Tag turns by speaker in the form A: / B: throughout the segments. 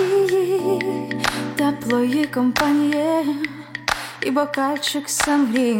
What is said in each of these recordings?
A: Росії, теплої компанії і бокальчик сангрі.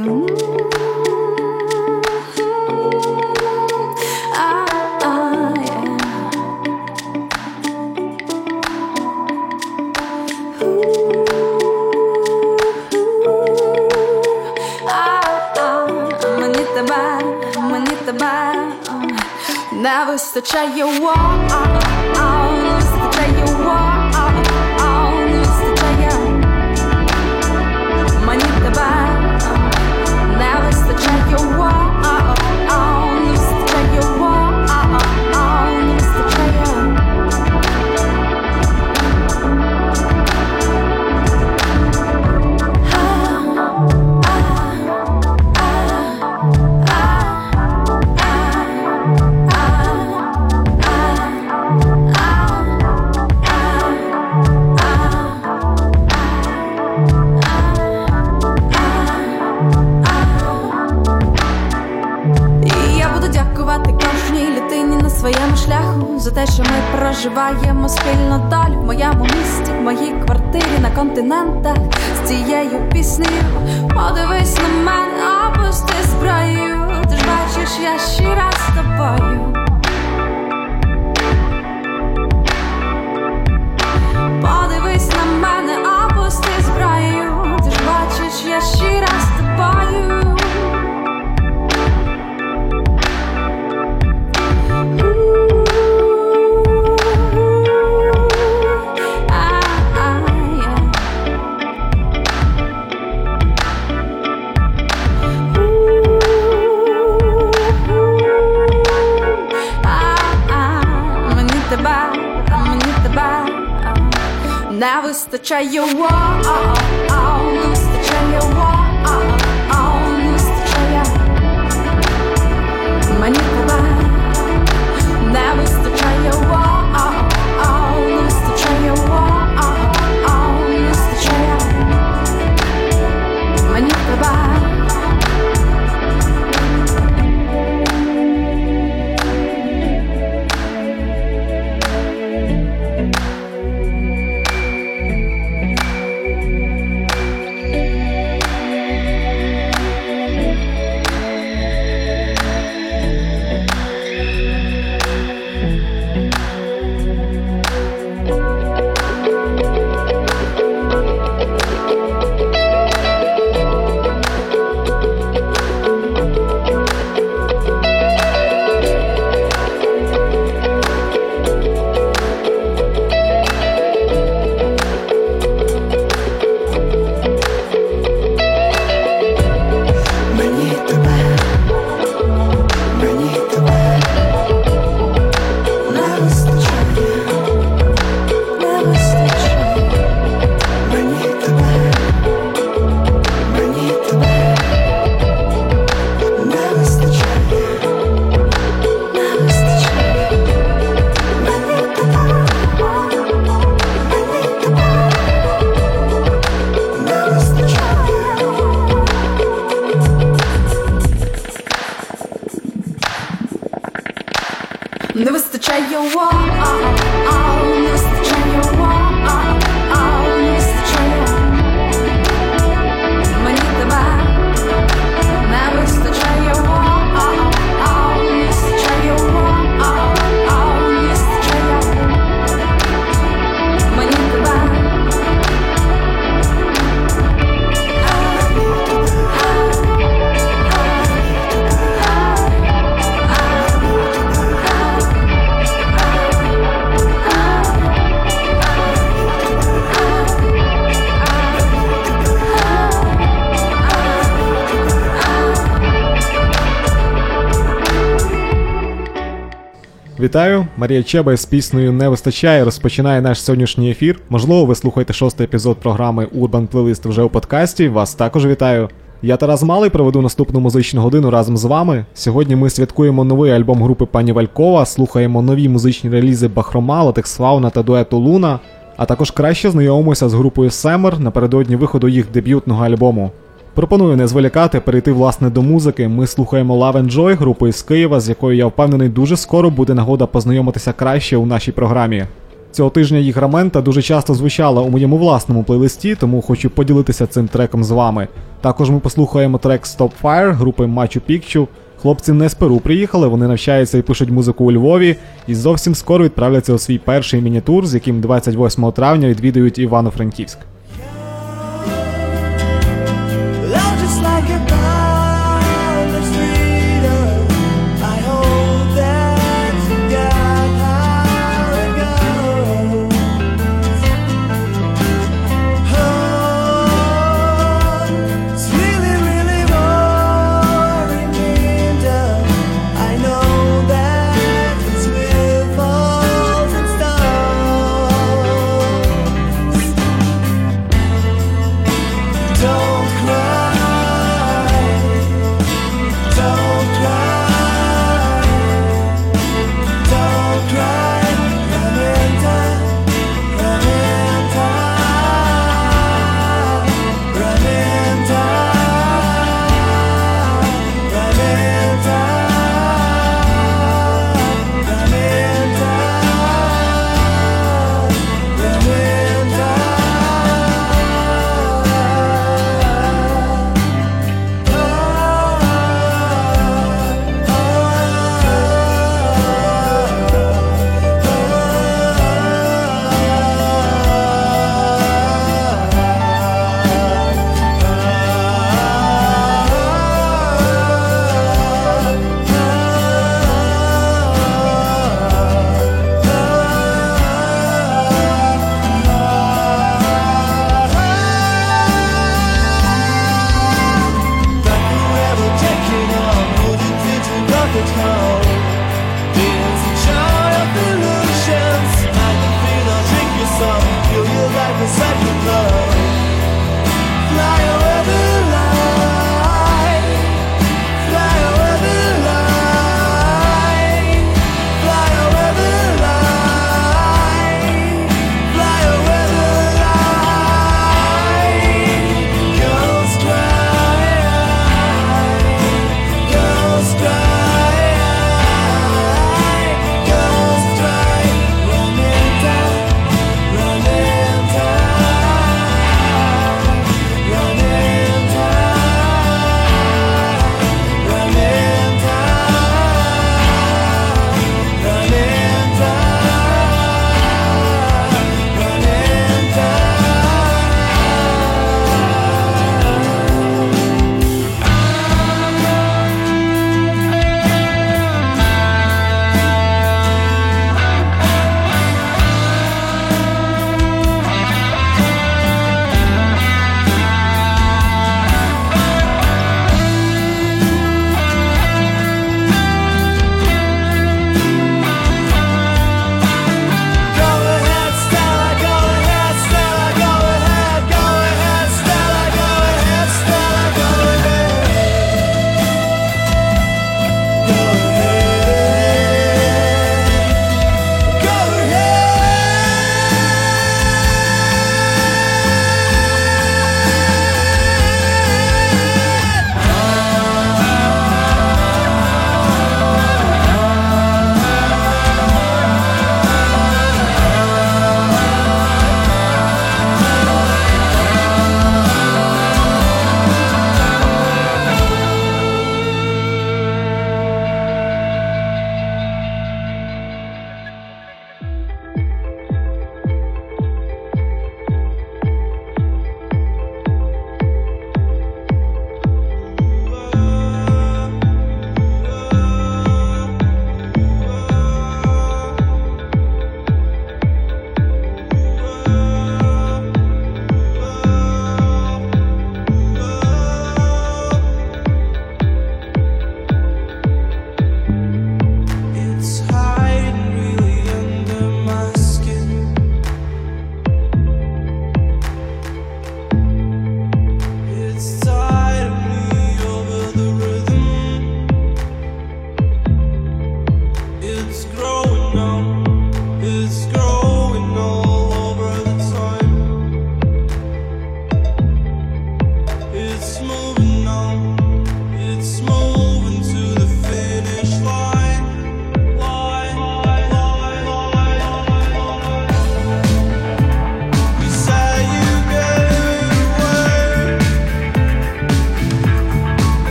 A: yo Не вистачає, вау, не вистачає.
B: Вітаю, Марія Чеба з піснею не вистачає. Розпочинає наш сьогоднішній ефір. Можливо, ви слухаєте шостий епізод програми Urban Playlist вже у подкасті. Вас також вітаю. Я Тарас Малий проведу наступну музичну годину разом з вами. Сьогодні ми святкуємо новий альбом групи пані Валькова, слухаємо нові музичні релізи Бахрома, Латекс Фауна та дуету Луна, а також краще знайомимося з групою Семер напередодні виходу їх дебютного альбому. Пропоную не зволікати, перейти власне до музики. Ми слухаємо Love and Joy, групу із Києва, з якою я впевнений, дуже скоро буде нагода познайомитися краще у нашій програмі. Цього тижня їх рамента дуже часто звучала у моєму власному плейлисті, тому хочу поділитися цим треком з вами. Також ми послухаємо трек Stop Fire групи Machu Picchu. Хлопці не з Перу приїхали, вони навчаються і пишуть музику у Львові, і зовсім скоро відправляться у свій перший міні-тур, з яким 28 травня відвідують Івано-Франківськ.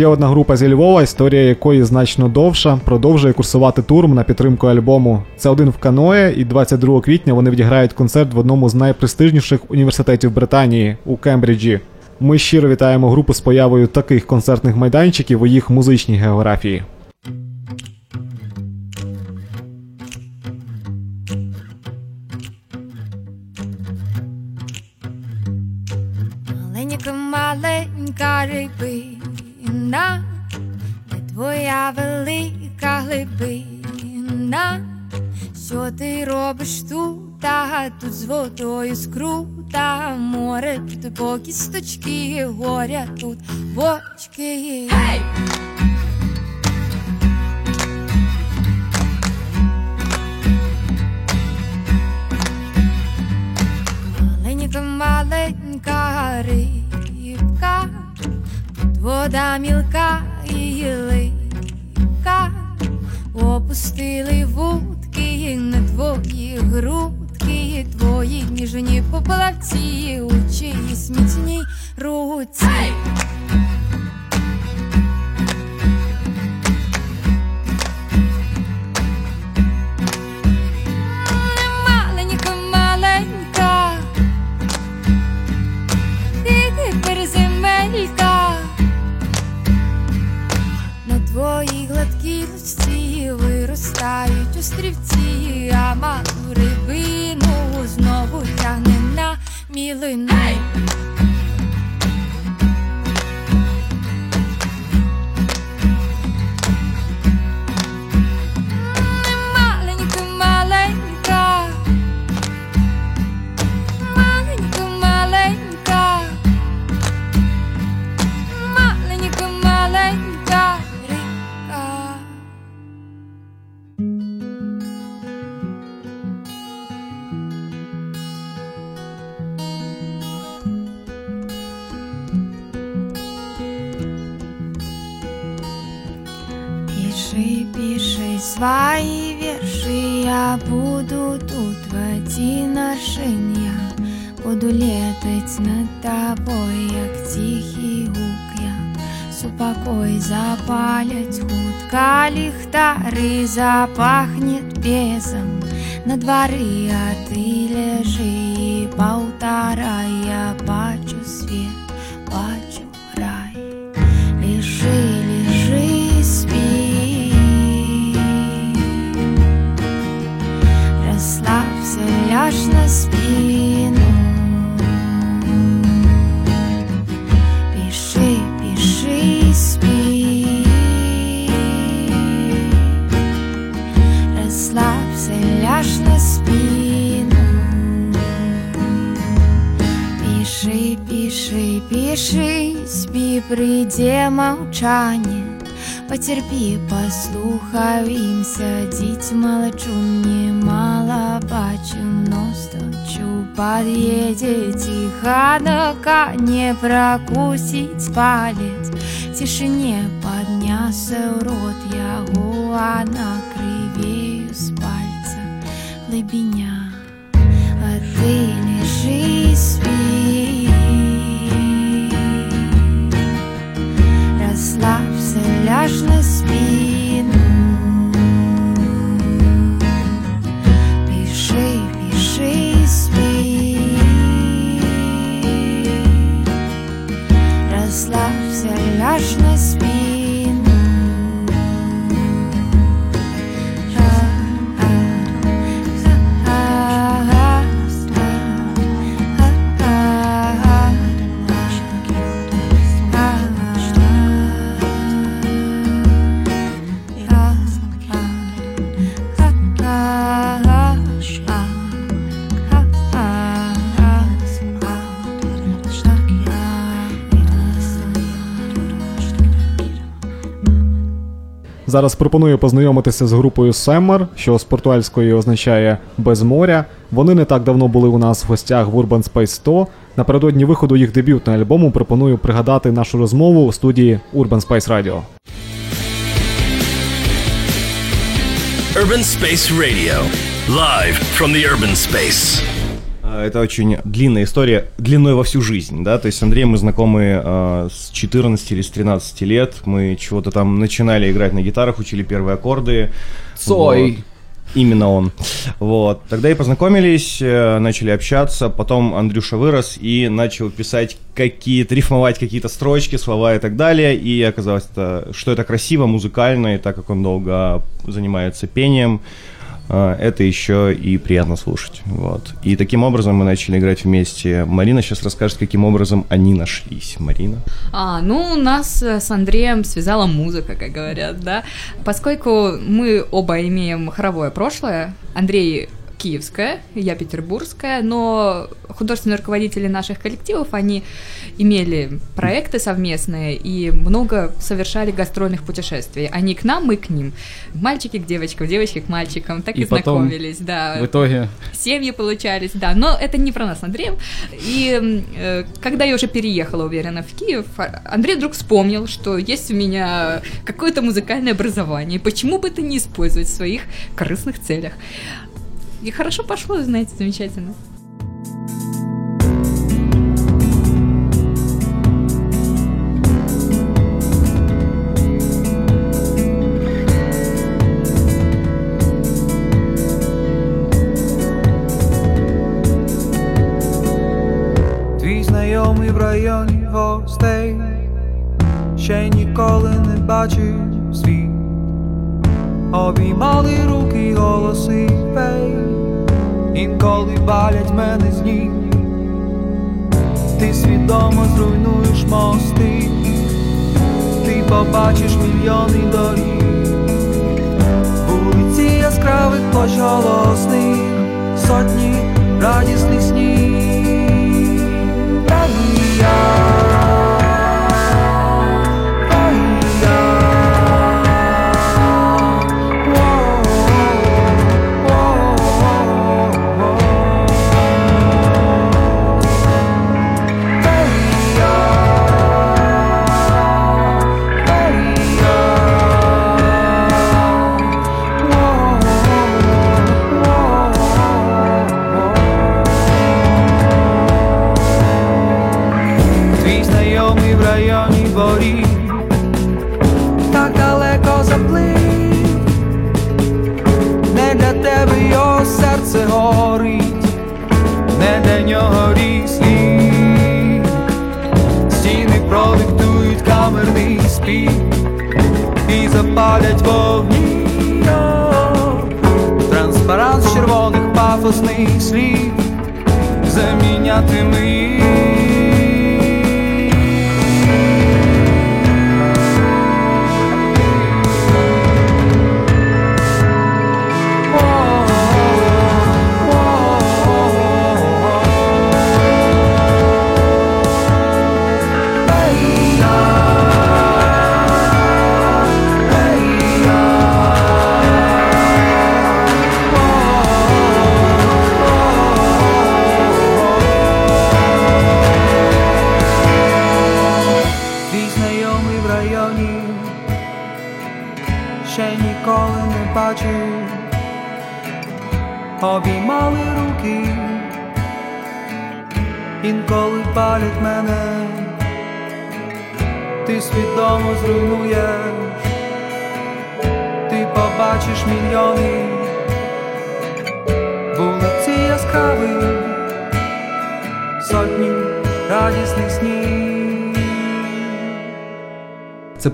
B: Ще одна група зі Львова, історія якої значно довша, продовжує курсувати турм на підтримку альбому. Це один в каное, і 22 квітня вони відіграють концерт в одному з найпрестижніших університетів Британії у Кембриджі. Ми щиро вітаємо групу з появою таких концертних майданчиків у їх музичній географії.
C: Маленька, маленька рибина, де твоя велика глибина, що ти робиш тут, та тут з водою скрута, море тут по кісточки, горя тут бочки. Hey! Вода мілка і липка, опустили вудки на твої грудки, твої ніжні поплавці, у чиїсь міцній руці. Переземелька, на гладкі лучці виростають острівці, а мату рибину знову тягне на мілину. Хутка ліхтари, запахнет безом на дворы, а ты лежи полтора, я бачу пиши, спи, прийде молчание. Потерпи, послухаємся, дітьма лечу, немало бачу, но сточу, подъедет тихо на коне прокусить палец. Тишине поднялся в рот яго, а накривею с пальца глибиня. А ты Расслабься, не на
B: Зараз пропоную познайомитися з групою Семмер, що з португальської означає без моря. Вони не так давно були у нас в гостях в Urban Space 100. Напередодні виходу їх дебютного альбому пропоную пригадати нашу розмову у студії Urban Space Radio.
D: Urban Space Radio, live from the urban space.
E: А, Это очень длинная история, длиной во всю жизнь, да, то есть с Андреем мы знакомы а, с 14 или с 13 лет, мы чего-то там начинали играть на гитарах, учили первые аккорды.
F: Цой.
E: Вот. Именно он. Вот. Тогда и познакомились, э, начали общаться, потом Андрюша вырос и начал писать какие-то, рифмовать какие-то строчки, слова и так далее, и оказалось, что это красиво, музыкально, и так как он долго занимается пением, э, это еще и приятно слушать. Вот. И таким образом мы начали играть вместе. Марина сейчас расскажет, каким образом они нашлись. Марина.
G: А, ну, нас э, с Андреем связала музыка, как говорят, да. Поскольку мы оба имеем хоровое прошлое, Андрей киевская, я петербургская, но художественные руководители наших коллективов, они имели проекты совместные и много совершали гастрольных путешествий. Они к нам, мы к ним. Мальчики к девочкам, девочки к мальчикам, так и,
F: И
G: знакомились, да.
F: В итоге
G: семьи получались, да, но это не про нас Андреем. И э, когда я уже переехала, уверена, в Киев, а- Андрей вдруг вспомнил, что есть у меня какое-то музыкальное образование, почему бы это не использовать в своих корыстных целях. И хорошо пошло, знаете, замечательно.
H: Побачиш мільйони доріг, вулиці яскравих площ голосних,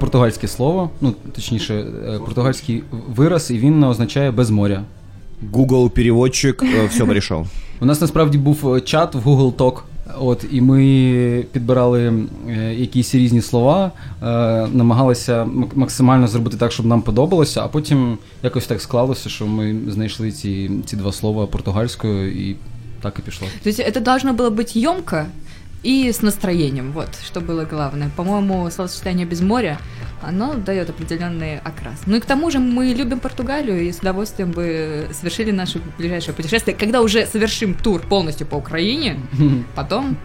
F: португальське слово, ну точніше, е, португальський вираз, і він означає без моря.
E: Google переводчик все порішав.
F: У нас насправді був е, чат в Google Talk. От, і ми підбирали е, якісь різні слова, е, намагалися мак- максимально зробити так, щоб нам подобалося, а потім якось так склалося, що ми знайшли ці, ці два слова португальською, і так і пішло.
G: То есть это должно было быть емко и с настроением, вот, что было главное. По-моему, словосочетание «без моря», оно дает определенный окрас. Ну и к тому же мы любим Португалию и с удовольствием бы совершили наше ближайшее путешествие. Когда уже совершим тур полностью по Украине, потом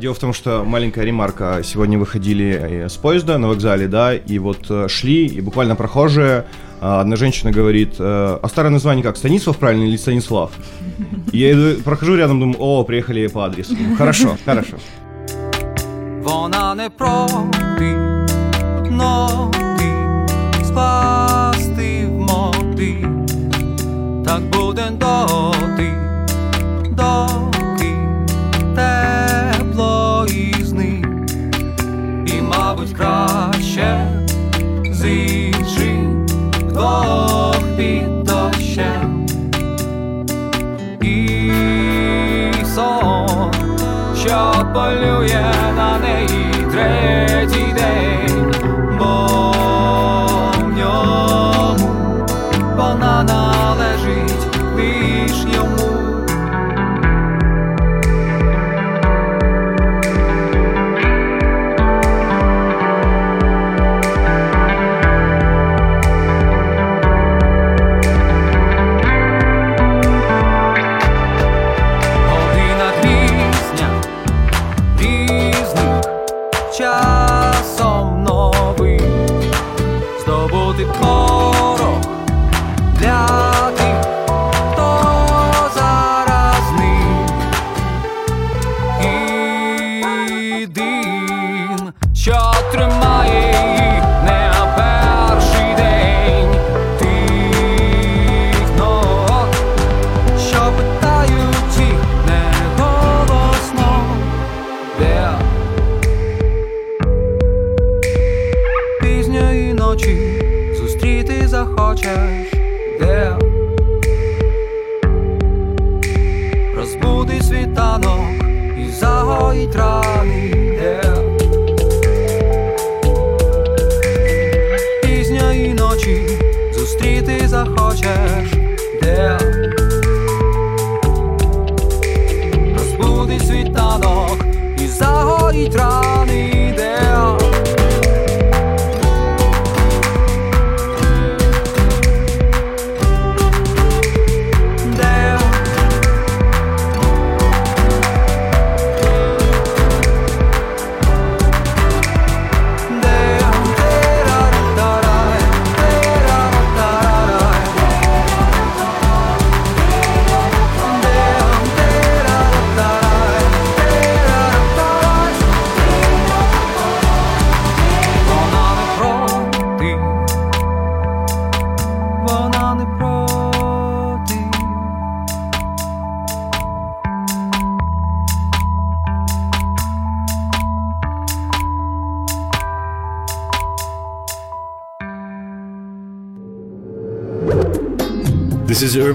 E: Дело в том, что маленькая ремарка. Сегодня выходили э, с поезда на вокзале, да, и вот э, шли, и буквально прохожие, э, одна женщина говорит, а старое название как, Станислав правильно или Станислав? Я иду, прохожу рядом, думаю, о, приехали по адресу. Хорошо, хорошо.
H: Вона не проти, но спасти в моти, так буде добре. мабуть, краще з іншим двох під дощем і сон, що полює на неї
D: треба.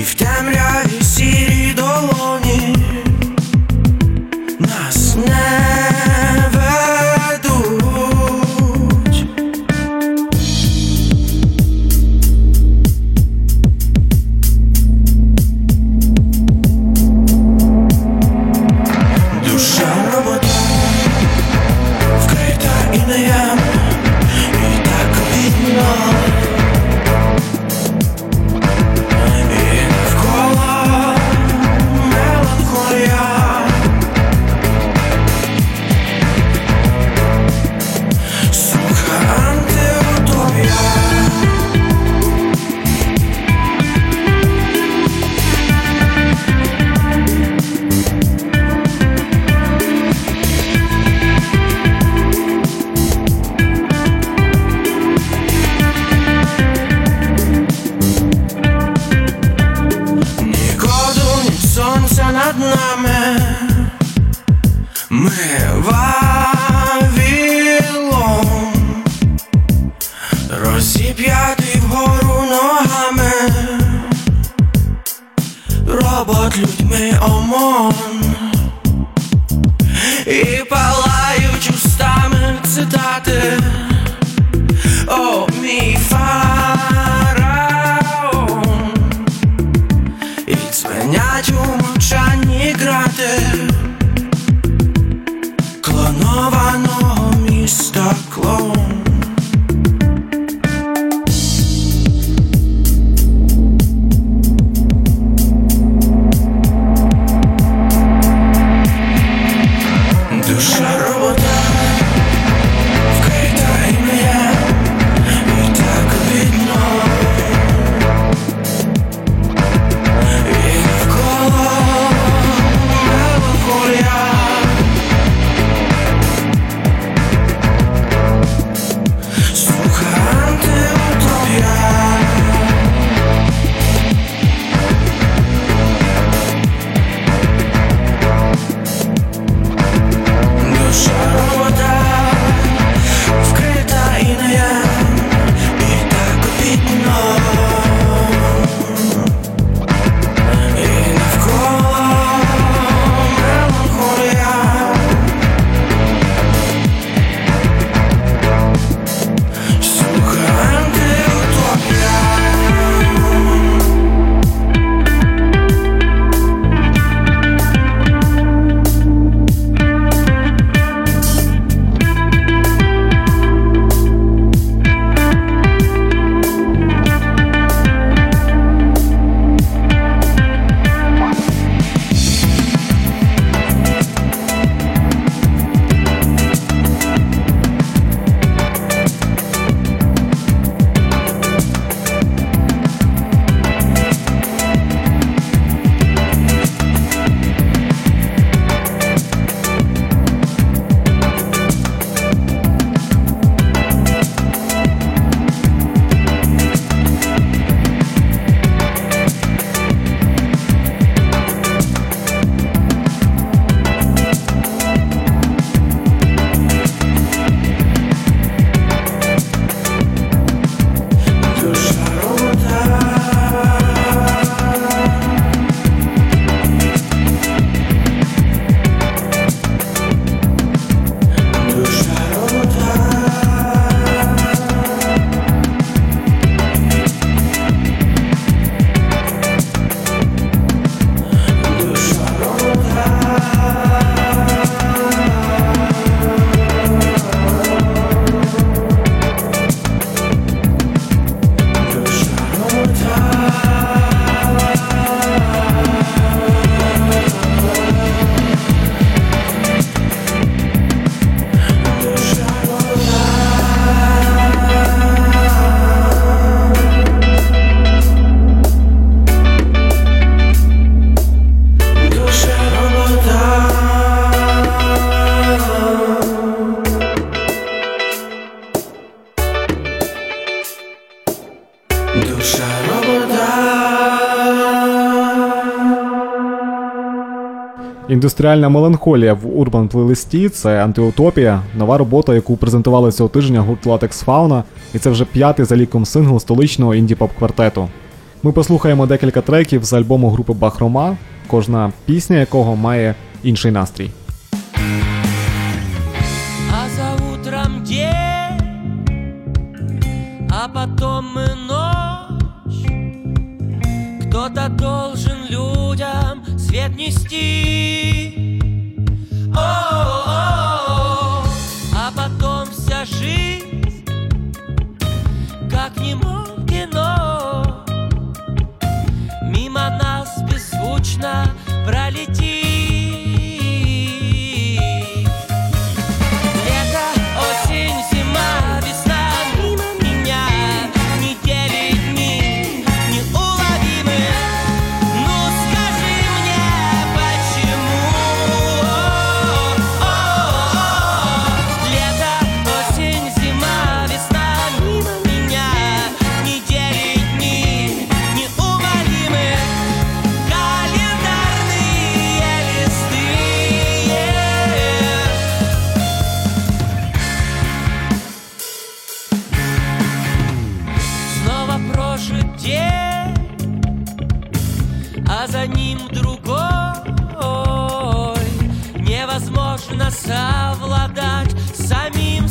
I: If time raz.
B: Індустріальна меланхолія в урбан плейлисті це антиутопія, нова робота, яку презентували цього тижня гурт Latex Fauna, і це вже п'ятий за ліком сингл столичного інді-поп квартету. Ми послухаємо декілька треків з альбому групи Бахрома, кожна пісня якого має інший настрій.
J: А за утром день, а потом и ночь. Кто-то должен людям свет нести. О-о-о, а потом вся жизнь, как немом кино, мимо нас беззвучно пролетит.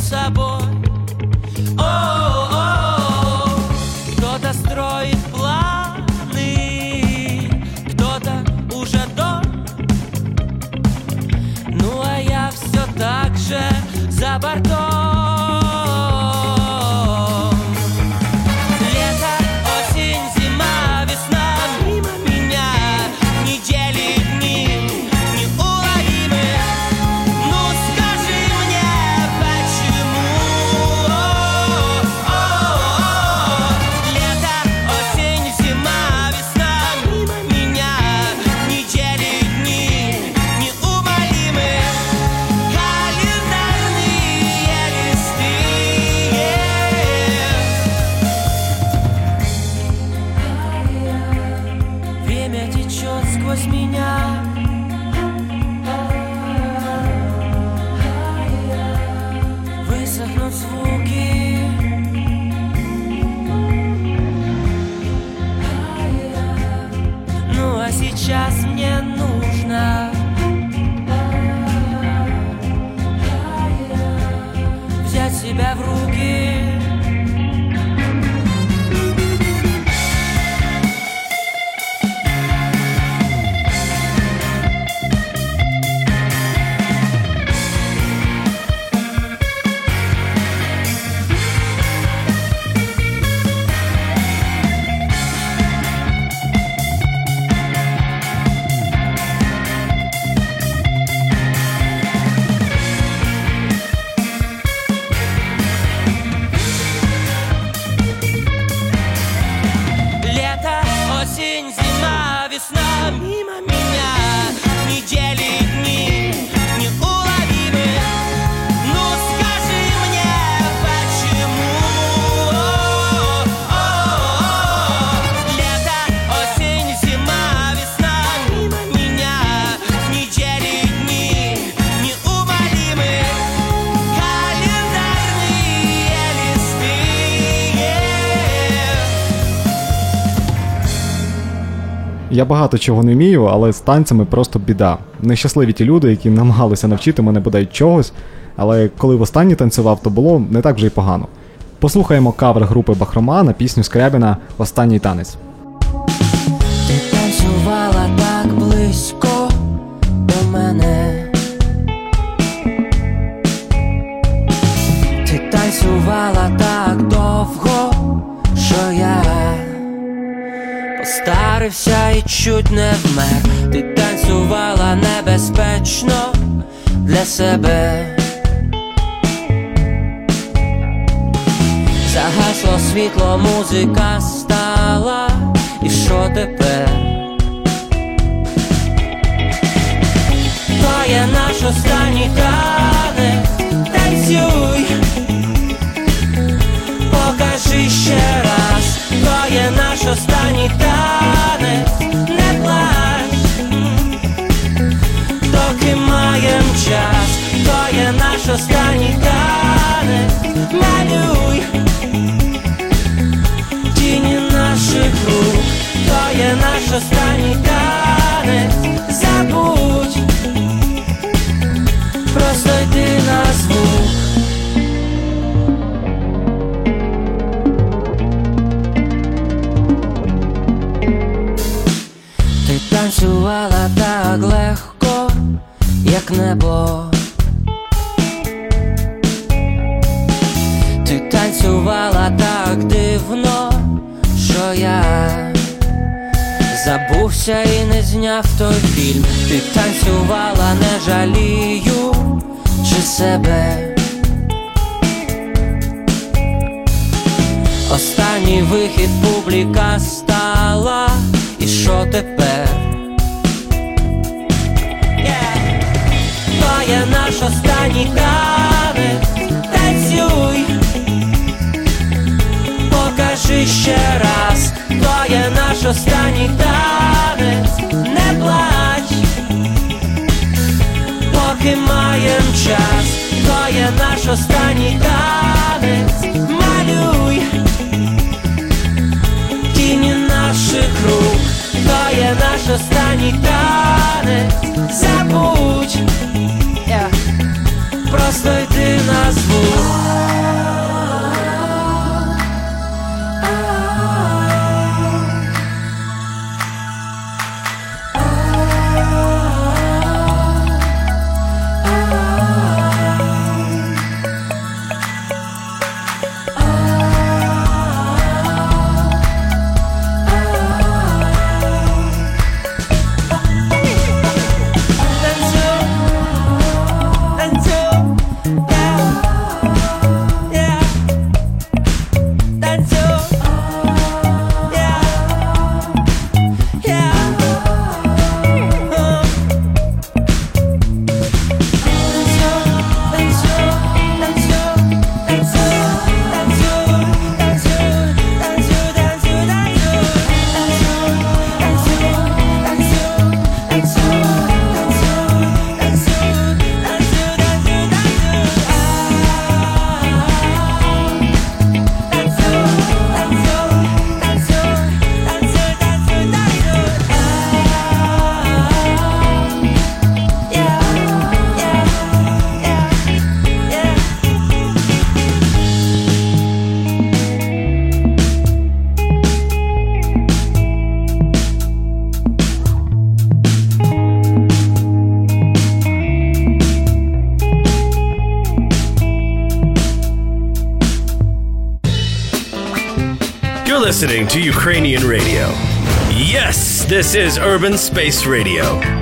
J: Собой. О-о-о, кто-то строит планы, кто-то уже дома. Ну а я все так же за бортом.
B: Я багато чого не вмію, але з танцями просто біда. Нещасливі ті люди, які намагалися навчити мене бодай чогось, але коли востаннє танцював, то було не так вже й погано. Послухаємо кавер групи Бахрома на пісню Скрябіна Останній танець.
J: Ти танцювала так близько до мене. Ти танцювала так довго, що я постарився і чуть не вмер. Ти танцювала небезпечно для себе. Загасло світло, музика стала, і що тепер? То є наш останній танець, танцюй, покажи ще раз, то є наш останній танець, не плач, доки маєм час, то є наш останній танець, малюй. Тіні наших рук, то є наш останній танець, забудь, просто йди на звук. співала так легко, як небо. Ти танцювала так дивно, що я забувся і не зняв той фільм. Ти танцювала, не жалію чи себе. Останній вихід публіка стала, і що тепер? То наш останній танець, танцюй, покажи ще раз, то є наш останній танець, не плач, поки маєм час, то є наш останній танець, малюй. Тіні наших рук, то є наш останній танець, забудь. Просто йди на.
K: This is Urban Space Radio.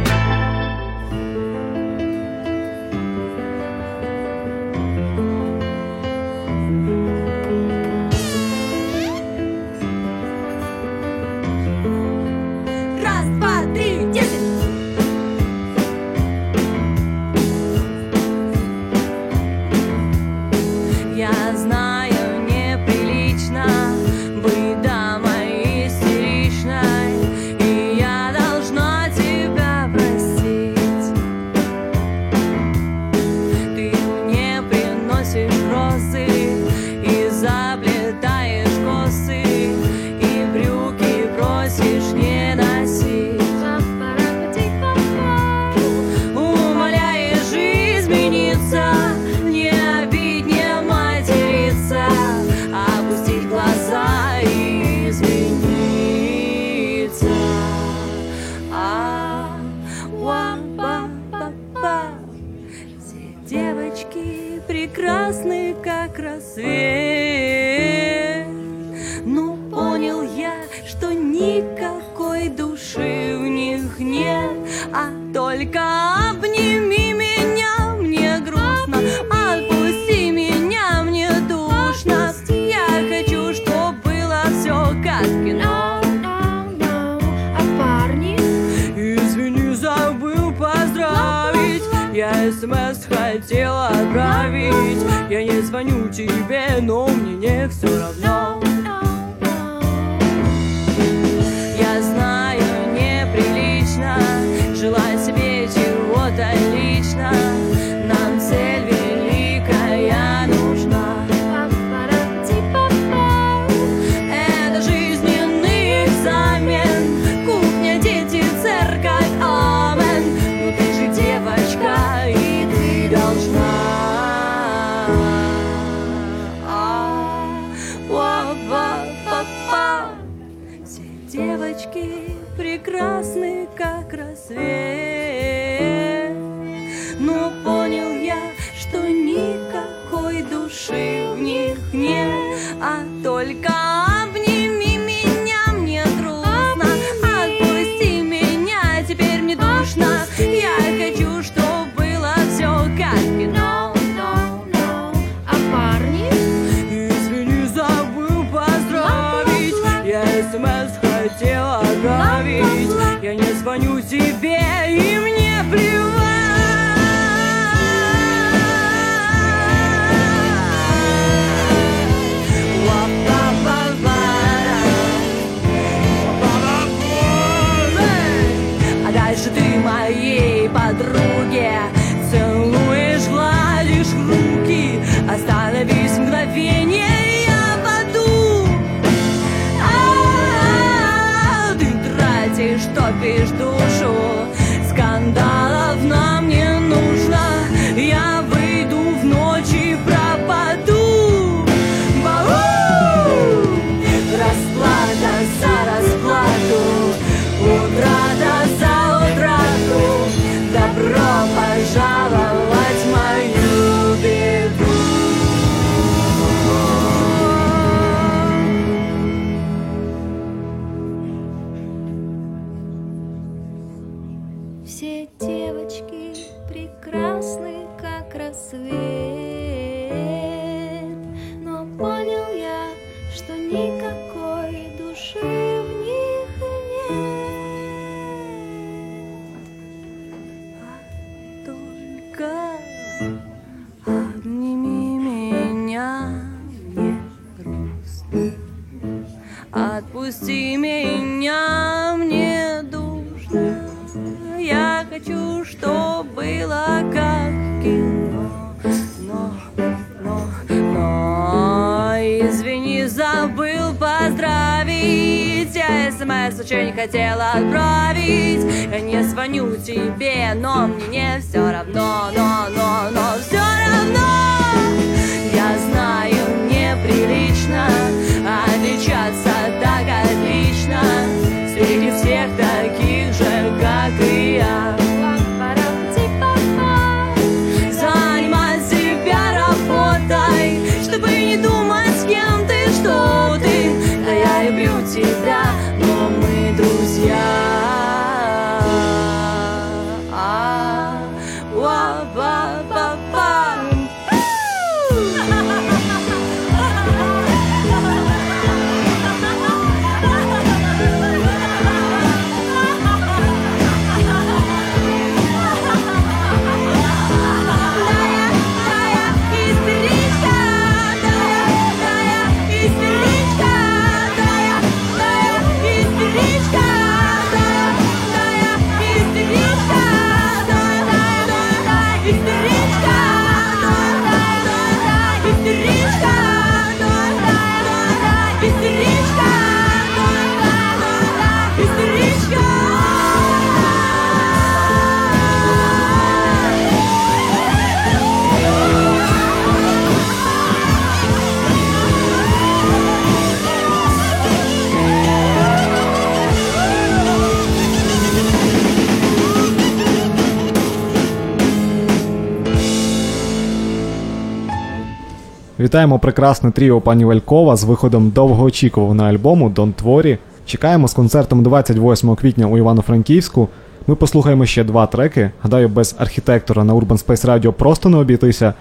K: Вітаємо прекрасне тріо пані Валькова з виходом довгоочікуваного альбому Дон Творі. Чекаємо з концертом 28 квітня у Івано-Франківську. Ми послухаємо ще два треки. Гадаю, без архітектора на Urban Space Radio просто не обійтися.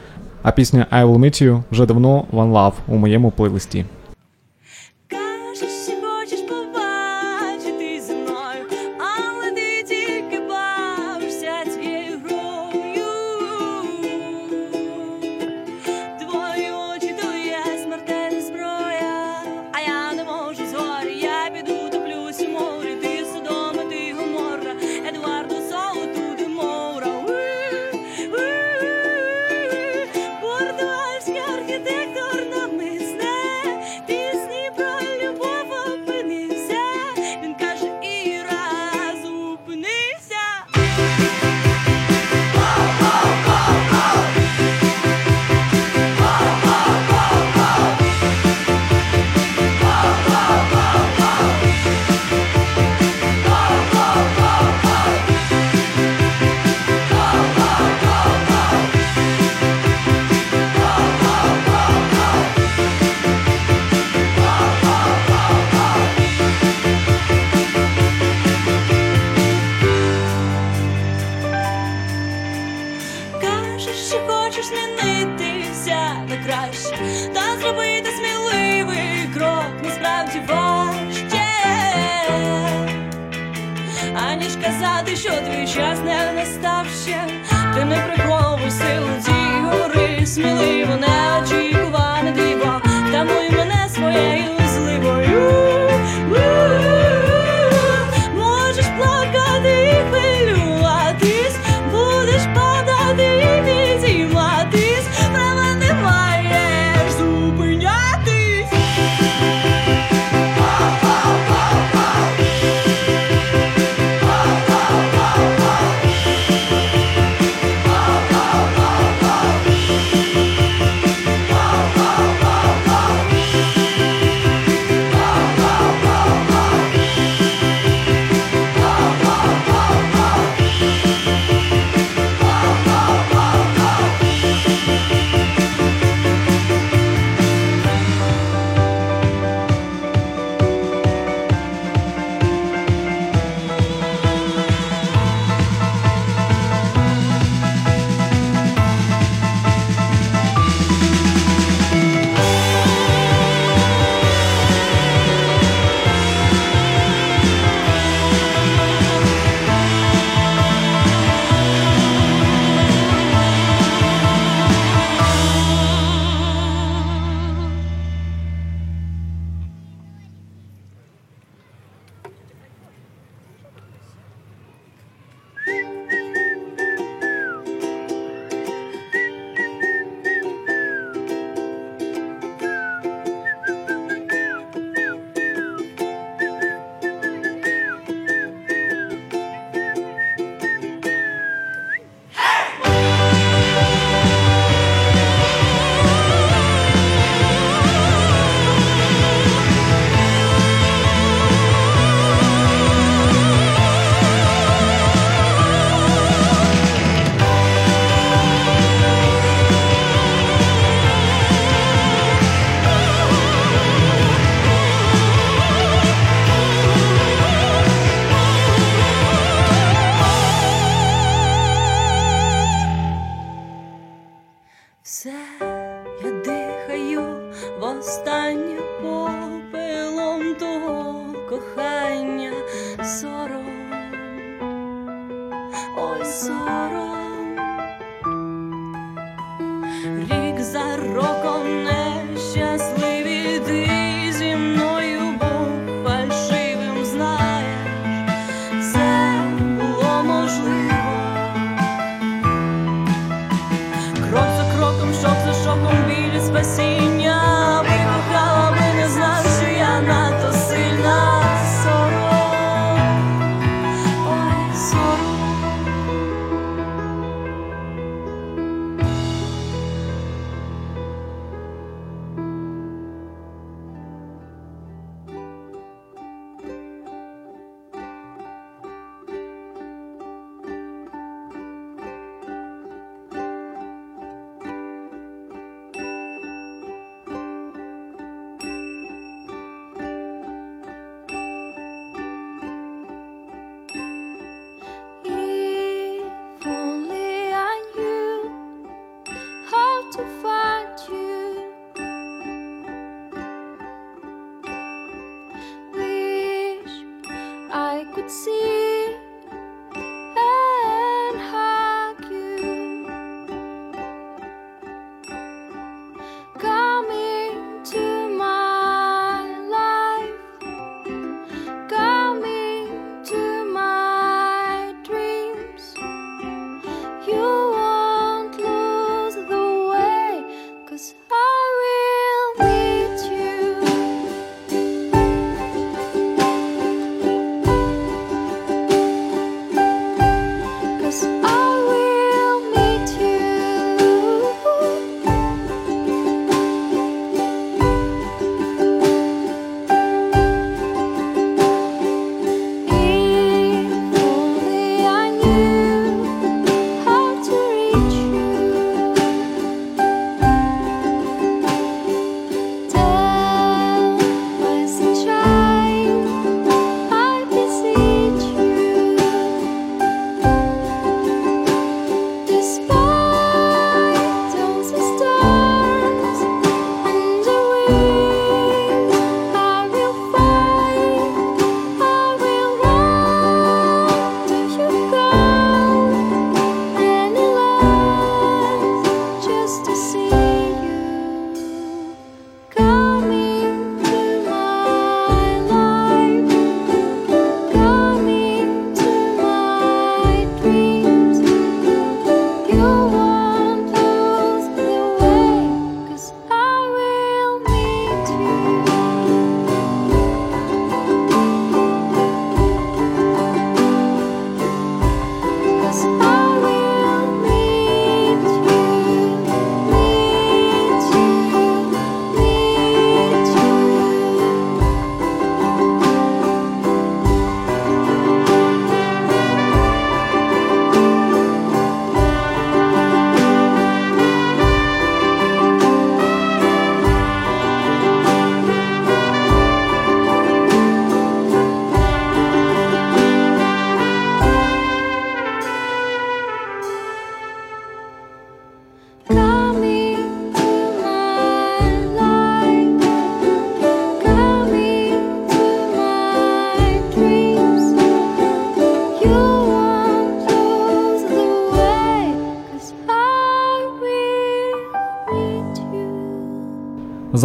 K: А пісня «I will meet you» вже давно «One Love» у моєму плейлисті.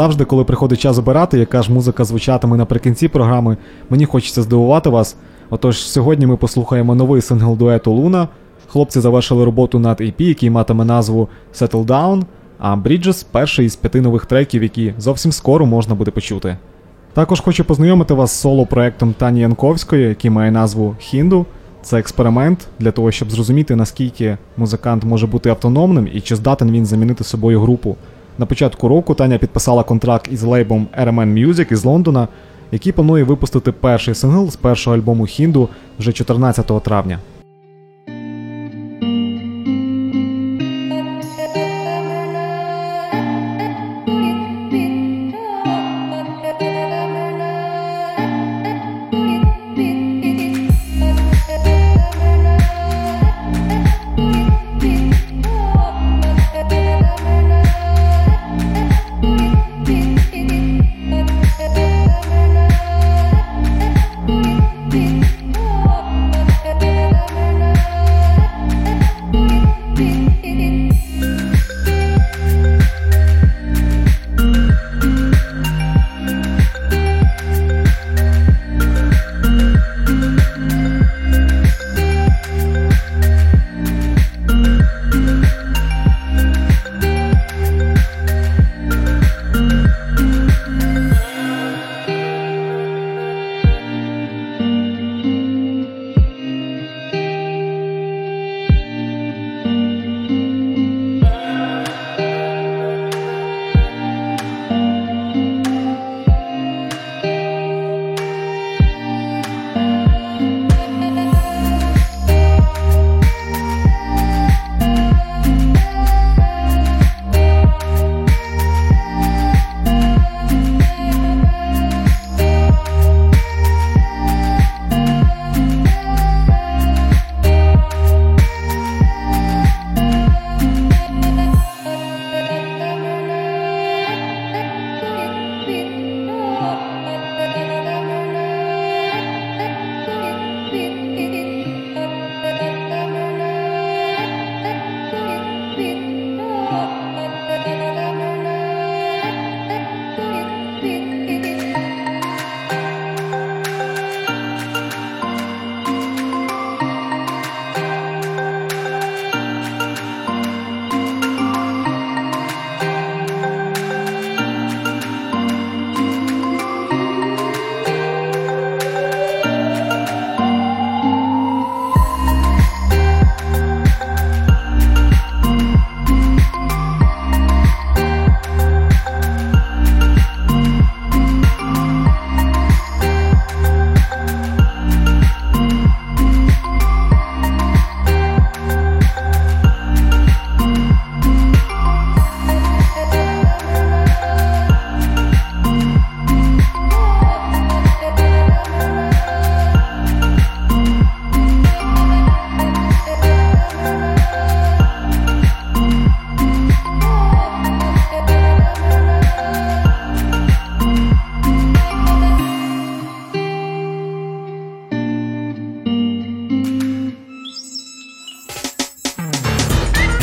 B: Завжди, коли приходить час обирати, яка ж музика звучатиме наприкінці програми, мені хочеться здивувати вас. Отож, сьогодні ми послухаємо новий сингл дуету Луна. Хлопці завершили роботу над EP, який матиме назву Settle Down, а Bridges перший із п'яти нових треків, які зовсім скоро можна буде почути. Також хочу познайомити вас з соло-проектом Тані Янковської, який має назву Хінду. Це експеримент для того, щоб зрозуміти, наскільки музикант може бути автономним і чи здатен він замінити собою групу. На початку року Таня підписала контракт із лейбом RMN Music із Лондона, який планує випустити перший сингл з першого альбому Хінду вже 14 травня.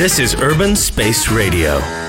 D: This is Urban Space Radio.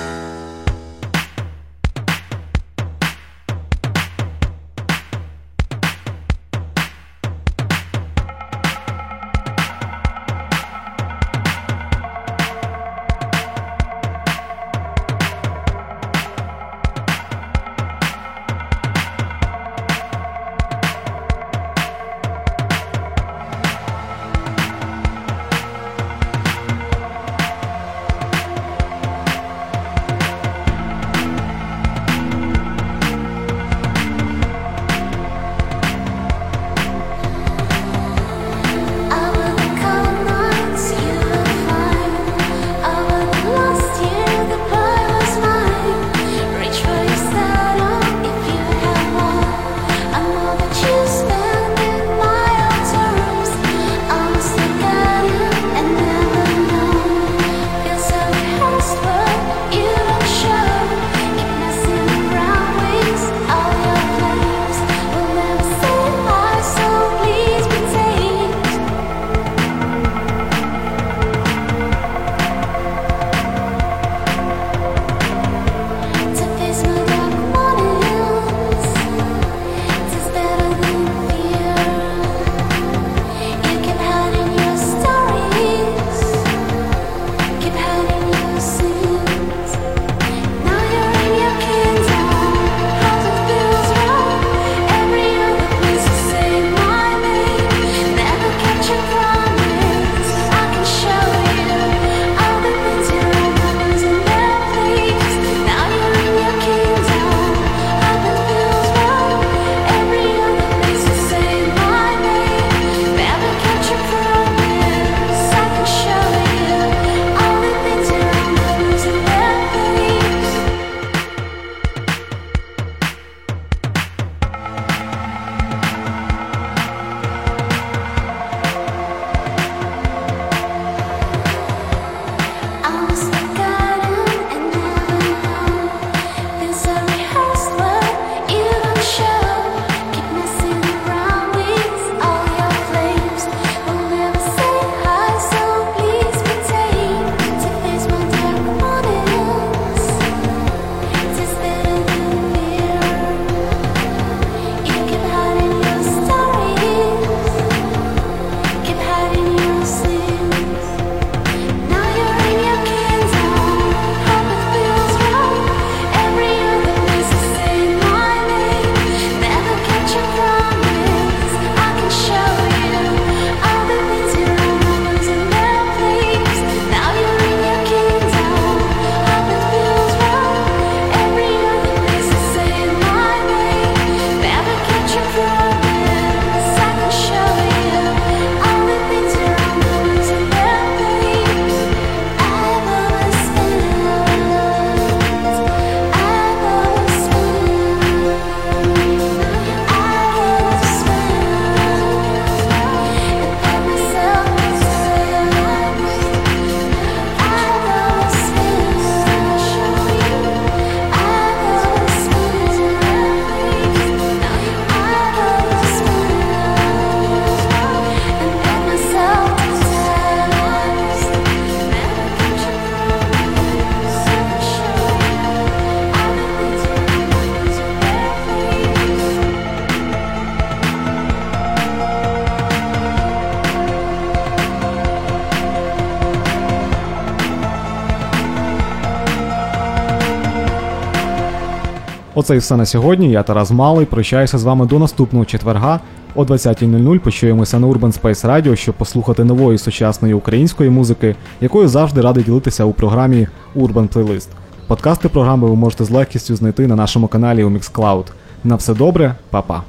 B: Оце і все на сьогодні. Я Тарас Малий. Прощаюся з вами до наступного четверга. О 20.00 почуємося на Urban Space Radio, щоб послухати нової сучасної української музики, якою завжди радий ділитися у програмі Urban Playlist. Подкасти програми ви можете з легкістю знайти на нашому каналі у Mixcloud. На все добре, па-па.